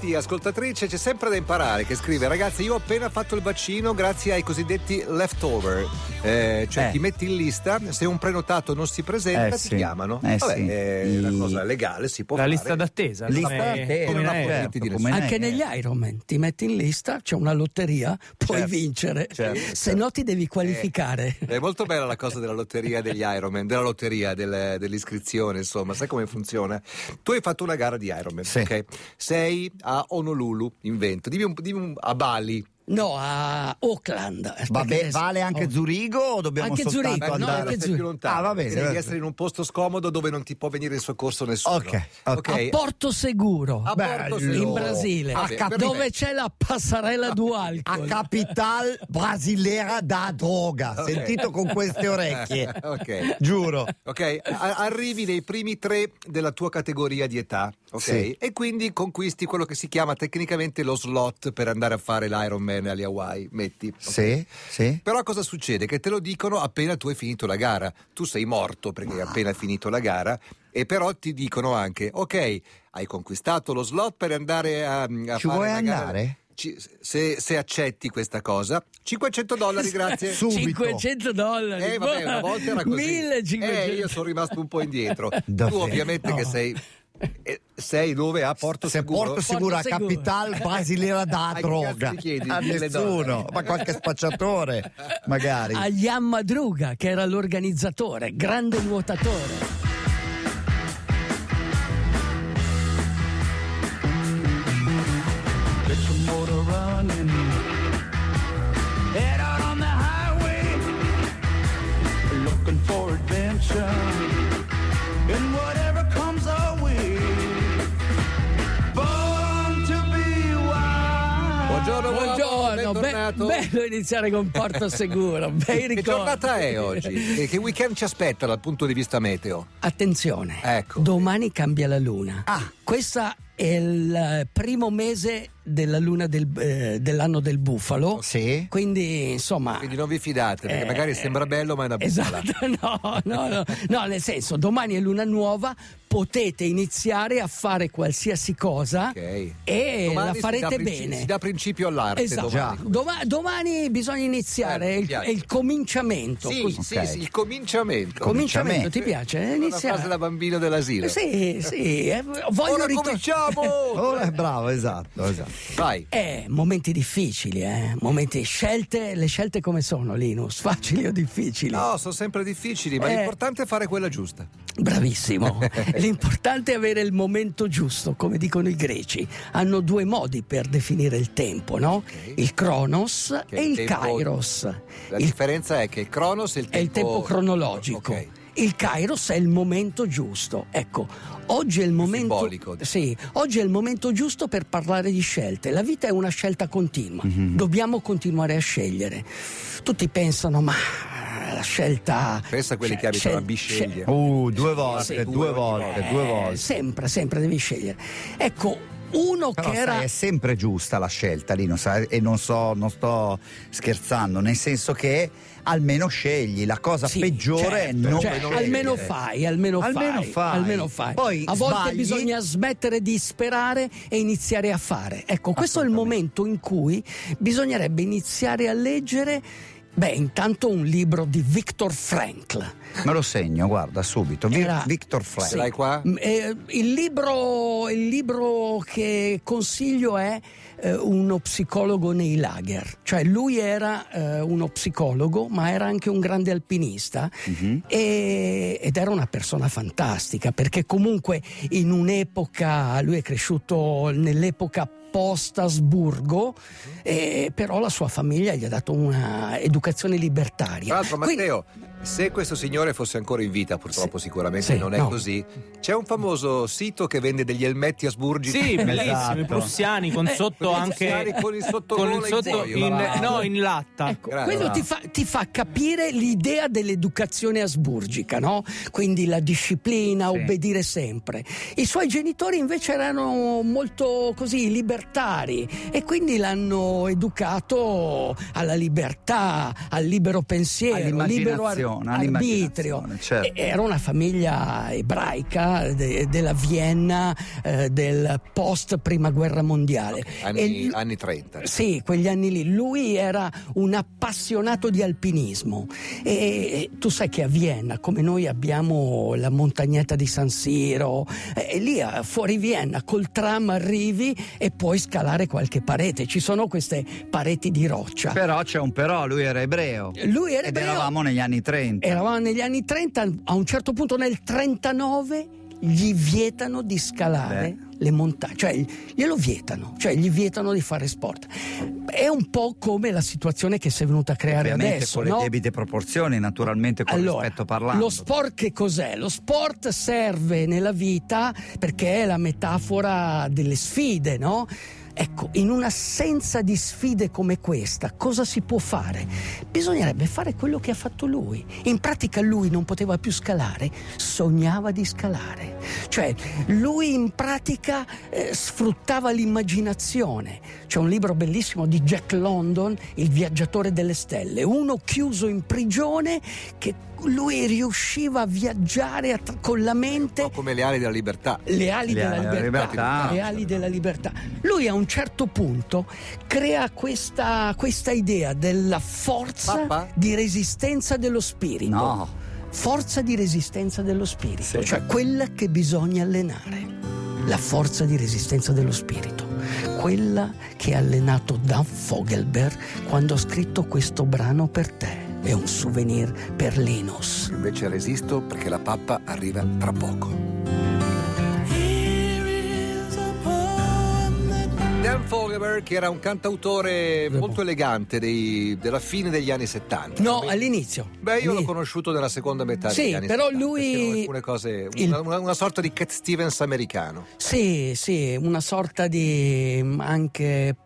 Betti, ascoltatrice, c'è sempre da imparare, che scrive, ragazzi, io ho appena fatto il vaccino grazie ai cosiddetti leftover, eh, cioè Eh. ti metti in lista, se un prenotato non si presenta Eh, ti sì. chiamano. Eh, Vabbè, sì. è una I- cosa legale, si può La fare. lista d'attesa. Lista come- d'attesa, come di certo, come Anche negli. Ironman ti metti in lista, c'è una lotteria, puoi Certo, vincere. certo, Se certo. no ti devi qualificare. È molto bella la cosa della lotteria degli Ironman, della lotteria del- dell'iscrizione, insomma, sai come funziona? Tu hai fatto una gara di Ironman, Sì. ok? Sei a Honolulu, invento, dimmi un, dimmi un- a Bali. No, a Auckland. Vabbè, adesso- vale anche oh. Zurigo o dobbiamo Anche soltanto Zurigo, no, andare? anche sei Zurigo. più lontano. Ah, va bene, Devi essere in un posto scomodo dove non ti può venire in soccorso nessuno. Ok, ok. A Porto Seguro, A Porto. Seguro. in Brasile, Vabbè, a- per dove me- c'è la passarella a dualcol. capital brasilera da droga. Ok. Sentito con queste orecchie. Ok. Giuro. Ok, a- arrivi nei primi tre della tua categoria di età, ok? Sì. E quindi conquisti quello che si chiama tecnicamente lo slot per andare a fare l'Ironman alle Hawaii, metti. ok? Sì, sì. Però cosa succede? Che te lo dicono appena tu hai finito la gara. Tu sei morto perché hai appena finito la gara. E però ti dicono anche, ok, hai conquistato lo slot per andare a, a Ci fare vuoi la gara. andare? Ci- se, se accetti questa cosa, 500 dollari, grazie. Subito. 500 dollari. Eh, vabbè, una volta era così. 1500. Eh, io sono rimasto un po' indietro. Davvero? Tu ovviamente No. che sei sei dove? A Porto Se Seguro? Porto Seguro a Porto Seguro. capital brasilera da droga. chiedi? A nessuno, ma qualche spacciatore, magari. a Jan Madruga, che era l'organizzatore, grande nuotatore. Bentornato. bello iniziare con Porto Seguro, bei Che giornata è oggi? Che, che weekend ci aspetta dal punto di vista meteo? Attenzione, Ecco. domani cambia la luna. Ah. Questa è il primo mese della luna del- eh, dell'anno del bufalo. Sì. Quindi, insomma. Quindi non vi fidate, perché eh, magari sembra bello, ma è una bufala. Esatto, no, no, no, no, nel senso, domani è luna nuova, potete iniziare a fare qualsiasi cosa Ok. e Domani la si farete princi- bene. Si dà principio all'arte Esatto. domani. Doma- domani bisogna iniziare, Eh, il, il cominciamento. Sì, così. sì, sì, il cominciamento. Cominciamento, ti piace? È una Iniziare. frase da bambino dell'asilo. Sì, sì, eh, voglio Ora ritor- cominciamo! Ora è bravo, esatto, esatto. Vai. Eh, momenti difficili, eh. Momenti scelte, le scelte come sono, Linus? Facili o difficili? No, sono sempre difficili, ma Eh. l'importante è fare quella giusta. Bravissimo. L'importante è avere il momento giusto, come dicono i greci. Hanno due modi per definire il tempo, no? Il Kronos Che e il il tempo- Kairos. La Il differenza è che il Cronos è il tempo, è il tempo cronologico. Ok. Il Kairos è il momento giusto. Ecco, oggi è il momento simbolico. Sì, oggi è il momento giusto per parlare di scelte. La vita è una scelta continua. Mhm. Dobbiamo continuare a scegliere. Tutti pensano ma la scelta Pensa a quelli che abitano a Bisceglie. Uh, due volte, Sì, due due volte, Eh, due volte. Sempre, sempre devi scegliere. Ecco, uno Però che sai, era è sempre giusta la scelta lì, non sai, e non, so, non sto scherzando, nel senso che almeno scegli, la cosa Sì, peggiore certo, non cioè, scegliere. almeno fai, almeno, Almeno fai, fai. almeno fai. Poi a volte sbagli. bisogna smettere di sperare e iniziare a fare. Ecco, questo è il momento in cui bisognerebbe iniziare a leggere Beh, intanto un libro di Viktor Frankl. Me lo segno, guarda, subito. Vi- Era- Victor Frank. Ce l'hai qua? Mm, eh, il, libro, il libro che consiglio è eh, Uno psicologo nei lager. Cioè lui era eh, uno psicologo, ma era anche un grande alpinista e- ed era una persona fantastica perché comunque in un'epoca, lui è cresciuto nell'epoca post Asburgo, eh, però la sua famiglia gli ha dato una educazione libertaria. Tra l'altro, Quindi- Matteo, se questo signore fosse ancora in vita, purtroppo sicuramente Sì, non è no. così. C'è un famoso sito che vende degli elmetti asburgi. Sì, bellissimi, Esatto. prussiani con Eh, sotto anche prussiani con il sottogola con il in sotto in, bravo. no, in latta. Ecco, Grazie. quello ti fa, ti fa capire l'idea dell'educazione asburgica, no? Quindi la disciplina, obbedire sempre. I suoi genitori invece erano molto così libertari e quindi l'hanno educato alla libertà, al libero pensiero, libero ar- arbitrio. certo. Era una famiglia ebraica de- della Vienna eh, del post prima guerra mondiale. Anni, E- anni 30. sì, quegli anni lì. Lui era un appassionato di alpinismo. E, e tu sai che a Vienna, come noi abbiamo la montagnetta di San Siro, e lì a- fuori Vienna col tram arrivi e puoi scalare qualche parete. Ci sono queste pareti di roccia. Però c'è un però, lui era ebreo. Lui era Ed ebreo. eravamo negli anni 30. Eravamo negli anni 30, a un certo punto nel 39 gli vietano di scalare Beh. le montagne, cioè glielo vietano, cioè gli vietano di fare sport. È un po' come la situazione che si è venuta a creare Ovviamente adesso, con le no? debite proporzioni, naturalmente con Allora, rispetto parlando. lo sport che cos'è? Lo sport serve nella vita perché è la metafora delle sfide, no? Ecco, in un'assenza di sfide come questa, cosa si può fare? Bisognerebbe fare quello che ha fatto lui. In pratica lui non poteva più scalare, sognava di scalare. Cioè, lui in pratica eh, sfruttava l'immaginazione. C'è un libro bellissimo di Jack London, Il viaggiatore delle stelle, uno chiuso in prigione che lui riusciva a viaggiare a- con la mente Un po' come le ali della libertà. le ali Le della ali libertà, libertà. le ali della libertà. Lui a un certo punto crea questa, questa idea della forza Papà? di resistenza dello spirito. No. Forza di resistenza dello spirito, Sì. cioè quella che bisogna allenare. La forza di resistenza dello spirito. Quella che ha allenato Dan Fogelberg quando ha scritto questo brano per te. È un souvenir per Linus. Invece resisto perché la pappa arriva tra poco. Dan Fogelberg che era un cantautore molto elegante dei- della fine degli anni 70. No, Come- all'inizio. Beh, io l'ho conosciuto nella seconda metà Sì, degli anni però 70, lui- alcune cose, il- una, una- una sorta di Cat Stevens americano. Sì, sì, una sorta di mm, anche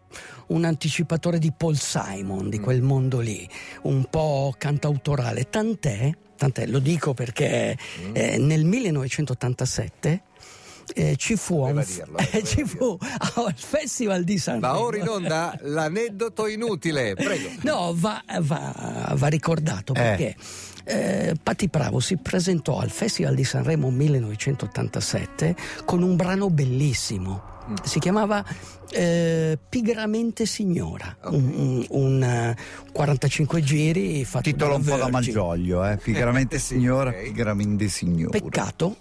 un anticipatore di Paul Simon, di quel mondo lì, un po' cantautorale. Tant'è, tant'è lo dico perché eh, nel 1987 eh, ci fu, un dirlo, eh, ci fu al Festival di Sanremo. Va ora in onda l'aneddoto inutile, prego. No, va, va- va ricordato Eh. perché eh, Patti Bravo si presentò al Festival di Sanremo 1987 con un brano bellissimo. Mm. Si chiamava eh, Pigramente Signora, un, un- un, eh, 45 giri fatto Titolo un po' da. Malgioglio, eh? Pigramente signora, ok. pigramente signore. Peccato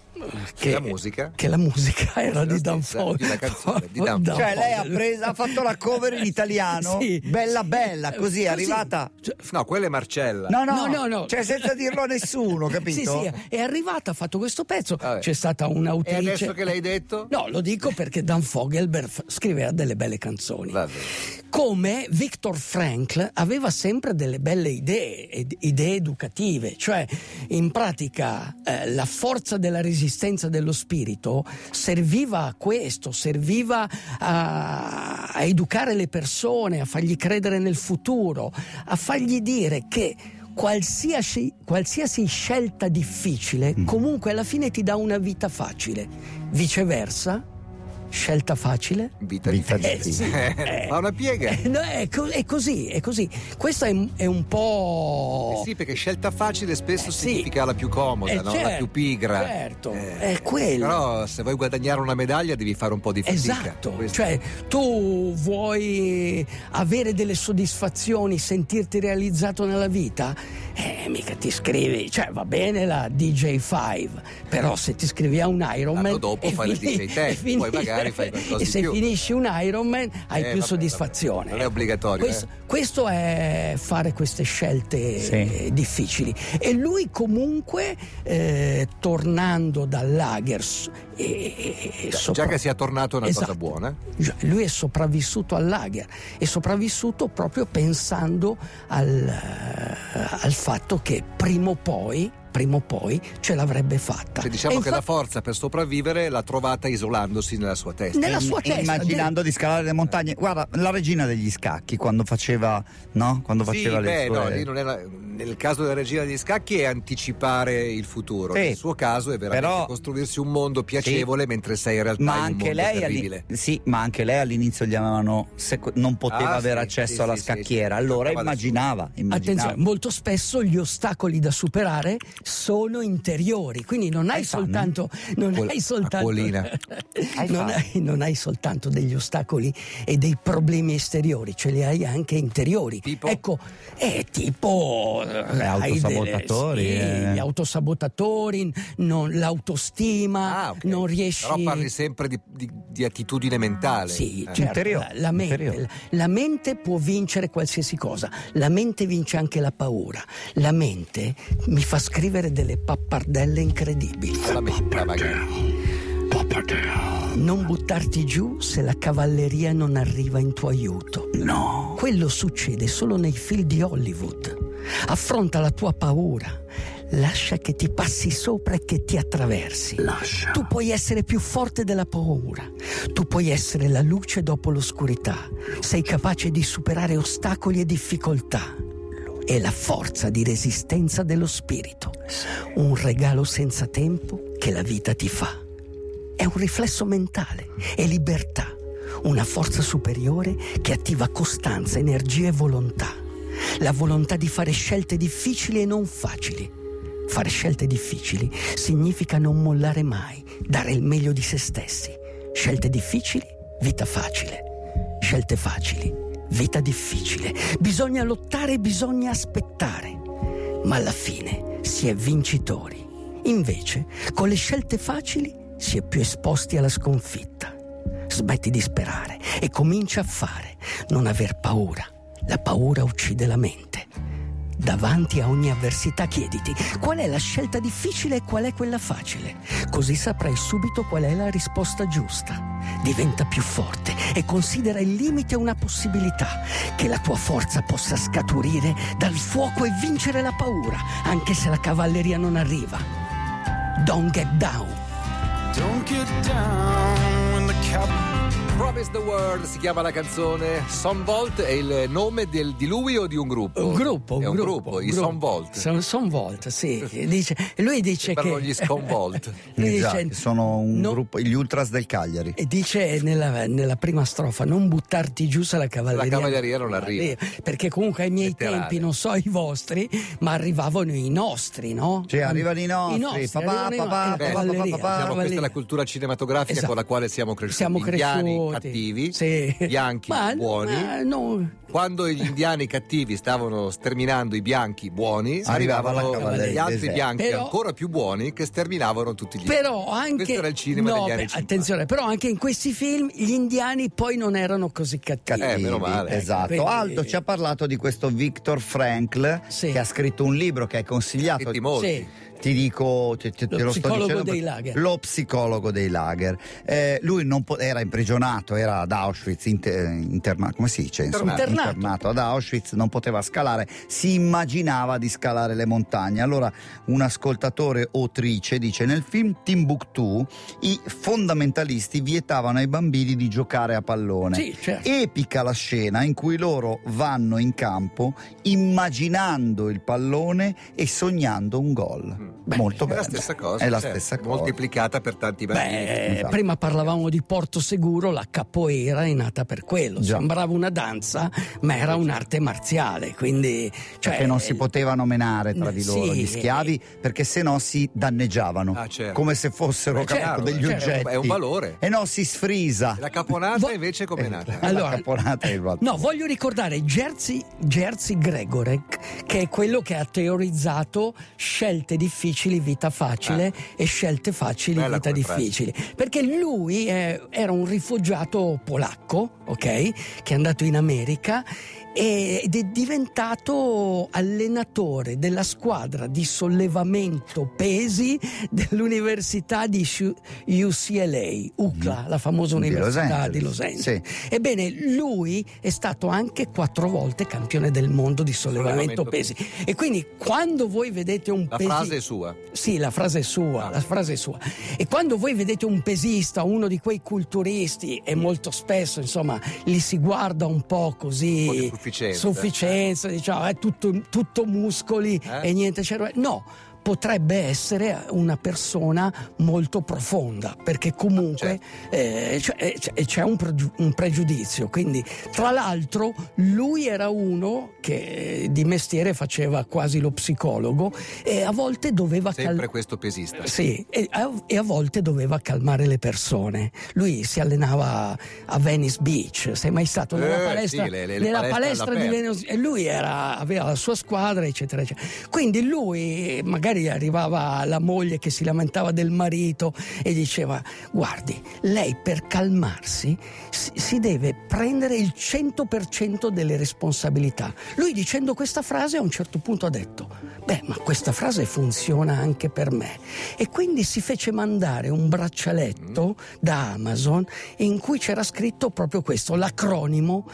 che la musica? che la musica era la di Dan stessa, Fogel. di una canzone, di Dan Dan Cioè lei ha, preso, ha fatto la cover in italiano, Sì. bella bella, così è arrivata. Cioè, No, quella è Marcella. No, no, No, no, no. Cioè senza dirlo a nessuno, capito? Sì, sì, è arrivata, ha fatto questo pezzo. Vabbè. C'è stata E un'autrice. adesso che l'hai detto? No, lo dico perché Dan Fogelberg scriveva delle belle canzoni. Vabbè. Come Viktor Frankl aveva sempre delle belle idee, idee educative, cioè in pratica eh, la forza della resistenza dello spirito serviva a questo, serviva a, a educare le persone, a fargli credere nel futuro, a fargli dire che qualsiasi, qualsiasi scelta difficile comunque alla fine ti dà una vita facile. Viceversa, scelta facile Vita, Vita difficile. difficile. Eh, Fa una piega. eh, no, è, co- è così, è così. Questo è, è un po'. Eh sì, perché scelta facile spesso Eh sì. significa la più comoda, Eh, no? la certo, più pigra. certo, è quello. Però se vuoi guadagnare una medaglia devi fare un po' di fatica. Esatto, Questo- cioè tu vuoi avere delle soddisfazioni, sentirti realizzato nella vita, eh, mica ti iscrivi, cioè va bene la DJ5, però se ti iscrivi a un Ironman L'anno dopo fai la fini- DJ10, e fini- poi magari fai qualcosa e se più. finisci un Ironman hai Eh, più vabbè, soddisfazione. vabbè, non è obbligatorio, Questo, eh. questo è fare queste scelte Sì. eh, difficili. E lui comunque, eh, tornando dal lager, s- e- e- e Già, sopra- già che sia tornato è una cosa Esatto. buona. Già, Lui è sopravvissuto al lager, è sopravvissuto proprio pensando al, eh, al fatto che prima o poi prima o poi ce l'avrebbe fatta. Cioè, diciamo E che la infatti- forza per sopravvivere l'ha trovata isolandosi nella sua testa. Nella sua testa. immaginando di scalare le montagne. Guarda, la regina degli scacchi quando faceva, no? Quando Sì, faceva le beh, sue no, lì non era- nel caso della regina degli scacchi è anticipare il futuro. Sì. Nel suo caso è veramente Però- costruirsi un mondo piacevole mentre sei in realtà ma in un anche, mondo lei terribile. all'in- sì, ma anche lei all'inizio gli avevano seco- non poteva Ah, avere sì, accesso sì, alla sì, sì, scacchiera sì. allora immaginava, immaginava. Attenzione, molto spesso gli ostacoli da superare sono interiori, quindi non hai Hai soltanto, non Acqua- hai soltanto, non, hai, non hai soltanto degli ostacoli e dei problemi esteriori, ce li hai anche interiori. Tipo? Ecco, è tipo eh, hai autosabotatori, sì, eh. gli autosabotatori, non- l'autostima, Ah, ok. non riesci Però parli sempre di, di- di attitudine mentale. sì, Eh. certo, Interiore, la, la mente, la- la mente può vincere qualsiasi cosa, la mente vince anche la paura, la mente mi fa scrivere delle pappardelle incredibili. Non buttarti giù se la cavalleria non arriva in tuo aiuto. No. Quello succede solo nei film di Hollywood. Affronta la tua paura. Lascia che ti passi sopra e che ti attraversi. Lascia. Tu puoi essere più forte della paura. Tu puoi essere la luce dopo l'oscurità. Sei capace di superare ostacoli e difficoltà. È la forza di resistenza dello spirito. Un regalo senza tempo che la vita ti fa. È un riflesso mentale, è libertà, una forza superiore che attiva costanza, energia e volontà. La volontà di fare scelte difficili e non facili. Fare scelte difficili significa non mollare mai, dare il meglio di se stessi. Scelte difficili, vita facile. Scelte facili, vita difficile. Bisogna lottare bisogna aspettare. Ma alla fine si è vincitori. Invece, con le scelte facili si è più esposti alla sconfitta. Smetti di sperare e comincia a fare. Non aver paura. La paura uccide la mente. Davanti a ogni avversità chiediti qual è la scelta difficile e qual è quella facile. Così saprai subito qual è la risposta giusta. Diventa più forte e considera il limite una possibilità, che la tua forza possa scaturire dal fuoco e vincere la paura, anche se la cavalleria non arriva. Don't get down. Don't get down. Promise the World si chiama la canzone. Sonvolt è il nome del- di lui o di un gruppo? Un gruppo, un È un gruppo, gruppo, i gruppo. Sonvolt. Son- Sonvolt, sì. Dice, lui dice che... gli Sconvolt. lui Esatto, dice, sono un no- gruppo, gli ultras del Cagliari. E dice nella, nella prima strofa: Non buttarti giù se la cavalleria, La cavalleria non arriva. Perché comunque ai miei Letterale. tempi, non so i vostri, ma arrivavano i nostri, no? Cioè, arrivano i nostri, papà, i- papà, la Beh, cavalleria, papà, la papà. Diciamo, questa è la cultura cinematografica Esatto. con la quale siamo cresciuti. Siamo Indiani cresciuti. cattivi, Sì. bianchi Ma- buoni. ma no, Quando gli indiani cattivi stavano sterminando i bianchi buoni, Arrivava la arrivavano gli altri bianchi Però- ancora più buoni che sterminavano tutti gli Però anche. Questo era il cinema no, degli anni beh, 50. attenzione, però anche in questi film gli indiani poi non erano così cattivi. Eh, meno male. Esatto. Quindi- Aldo ci ha parlato di questo Viktor Frankl Sì. che ha scritto un libro che è consigliato. Molti. Sì. Ti dico, te, te- te Lo lo sto dicendo dei lager. Lo psicologo dei lager. Eh, lui non po- era imprigionato, era ad Auschwitz, inter- interna- come si dice? Insomma, Internato. internato ad Auschwitz, non poteva scalare, si immaginava di scalare le montagne. Allora un ascoltatore autrice dice nel film Timbuktu i fondamentalisti vietavano ai bambini di giocare a pallone. Sì, certo. Epica la scena in cui loro vanno in campo immaginando il pallone e sognando un gol. Molto È bello. la stessa cosa. È la certo, stessa cosa. Moltiplicata per tanti bambini. Beh, Esatto. prima parlavamo di Porto Seguro, la capoeira è nata per quello. Già. Sembrava una danza, ma era un'arte marziale. Quindi, cioè, perché non si potevano menare tra di sì, loro gli schiavi perché se no si danneggiavano Ah, certo. come se fossero Beh, certo, degli certo, oggetti è un valore. e no si sfrisa La caponata Vo- invece com'è nata? Allora, la caponata è il valore. No, voglio ricordare Jerzy, Jerzy Gregorek, che è quello che ha teorizzato scelte difficili, vita facile e scelte facili, Eh. Bella vita difficili. Perché lui è- era un rifugiato polacco, ok? Che è andato in America ed è diventato allenatore della squadra di sollevamento pesi dell'università di UCLA, UCLA, la famosa Mm. Di Los università Angeles. di Los Angeles. Sì. Ebbene, lui è stato anche quattro volte campione del mondo di sollevamento, Sollevamento pesi. E quindi quando voi vedete un La pesi- frase è sua. Sì, la frase è sua, la frase è sua. E quando voi vedete un pesista, uno di quei culturisti, e molto spesso, insomma, li si guarda un po' così. Un po' di sufficienza. Sufficienza, diciamo, è tutto, tutto muscoli Eh? e niente cervello. No. Potrebbe essere una persona molto profonda, perché comunque Certo. eh, c'è, eh, c'è- c'è un, pregiu- un pregiudizio. Quindi, tra l'altro, lui era uno che di mestiere faceva quasi lo psicologo e a volte doveva Sempre calmare. questo pesista. Sì, e a, e a volte doveva calmare le persone. Lui si allenava a Venice Beach, sei mai stato nella Eh, palestra, sì, le- le nella palestra di. Venice e lui era- aveva la sua squadra, eccetera, eccetera. Quindi lui magari arrivava la moglie che si lamentava del marito e diceva: Guardi, lei per calmarsi si, si deve prendere il 100% delle responsabilità. Lui dicendo questa frase a un certo punto ha detto: Beh, ma questa frase funziona anche per me. E quindi si fece mandare un braccialetto da Amazon in cui c'era scritto proprio questo, l'acronimo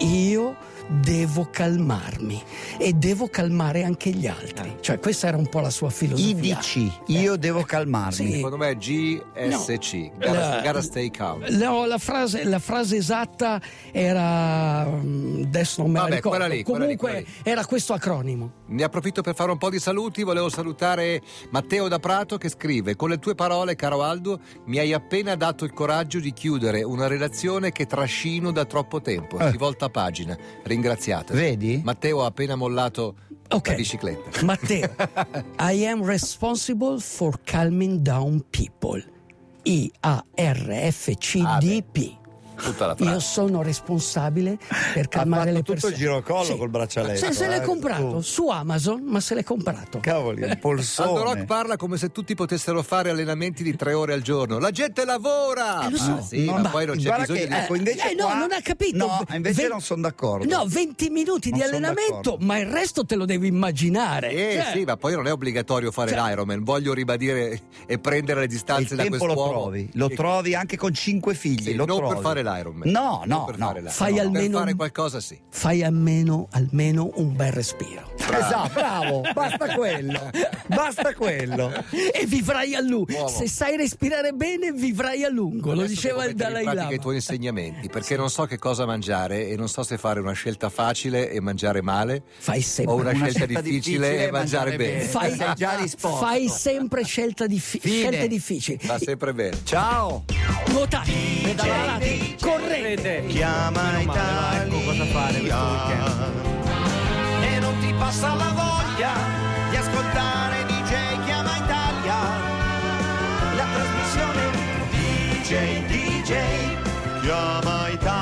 io devo calmarmi e devo calmare anche gli altri. Cioè questa era un po' la sua filosofia. IDC, io devo calmarmi. Sì. Secondo me è GSC. Gotta, La- gotta stay calm. No, la frase, la frase esatta era mm, adesso non me la Vabbè, ricordo. quella lì, quella lì, Comunque quella era questo acronimo. Ne approfitto per fare un po' di saluti. Volevo salutare Matteo da Prato che scrive: Con le tue parole, caro Aldo, mi hai appena dato il coraggio di chiudere una relazione che trascino da troppo tempo. Eh. Si volta pagina. Ringraziate. Vedi? Matteo ha appena mollato Ok. la bicicletta. Matteo, I am responsible for calming down people. I-A-R-F-C-D-P. Tutta la Io sono responsabile per calmare fatto le tutto persone. il girocollo col braccialetto, Se, se l'è eh, comprato tu. su Amazon, ma se l'è comprato. Cavoli, un polsone. parla come se tutti potessero fare allenamenti di tre ore al giorno. La gente lavora! Eh, lo so. Ah, sì, No, ma ma poi non c'è bisogno che, di. ecco, invece Eh, no, qua- non ha capito. No, invece Ve- non sono d'accordo. No, 20 minuti Non di allenamento, ma il resto te lo devi immaginare. Eh Cioè, sì, ma poi non è obbligatorio fare Cioè- l'Ironman. Voglio ribadire e prendere le distanze il da tempo lo quest'uomo. trovi, lo trovi anche con cinque figli. Sì, lo non trovi. per fare l'Ironman. No, no, per no. fare. Fai No, almeno Per fare qualcosa sì. Fai almeno, almeno un bel respiro. Esatto, bravo, basta quello. Basta quello. E vivrai a lungo. Uomo. Se sai respirare bene, vivrai a lungo. Lo Adesso diceva devo il Dalai in pratica Lama. i tuoi insegnamenti perché non so che cosa mangiare e non so se fare una scelta facile e mangiare male Fai sempre o una, Una scelta, scelta difficile, difficile e mangiare bene. Fai, Sei già risposto. fai sempre scelta diffi- scelte difficili. Va sempre bene. Ciao. Nuotate, pedalate, correte. Chiama Italia. ecco cosa fare questo weekend. e non ti passa la voglia di ascoltare DJ Chiama Italia. La trasmissione DJ DJ Chiama Italia